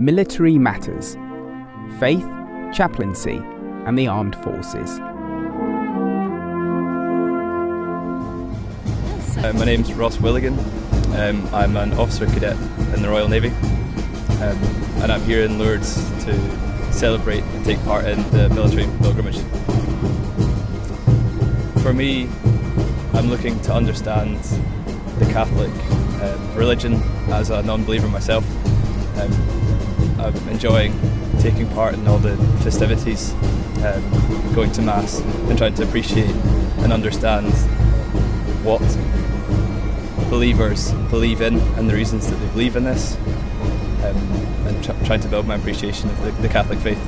Military Matters Faith, Chaplaincy, and the Armed Forces. Uh, my name's Ross Willigan. Um, I'm an officer cadet in the Royal Navy, um, and I'm here in Lourdes to celebrate and take part in the military pilgrimage. For me, I'm looking to understand the Catholic um, religion as a non believer myself. Um, I'm enjoying taking part in all the festivities, um, going to Mass, and trying to appreciate and understand what believers believe in and the reasons that they believe in this, um, and tr- trying to build my appreciation of the, the Catholic faith.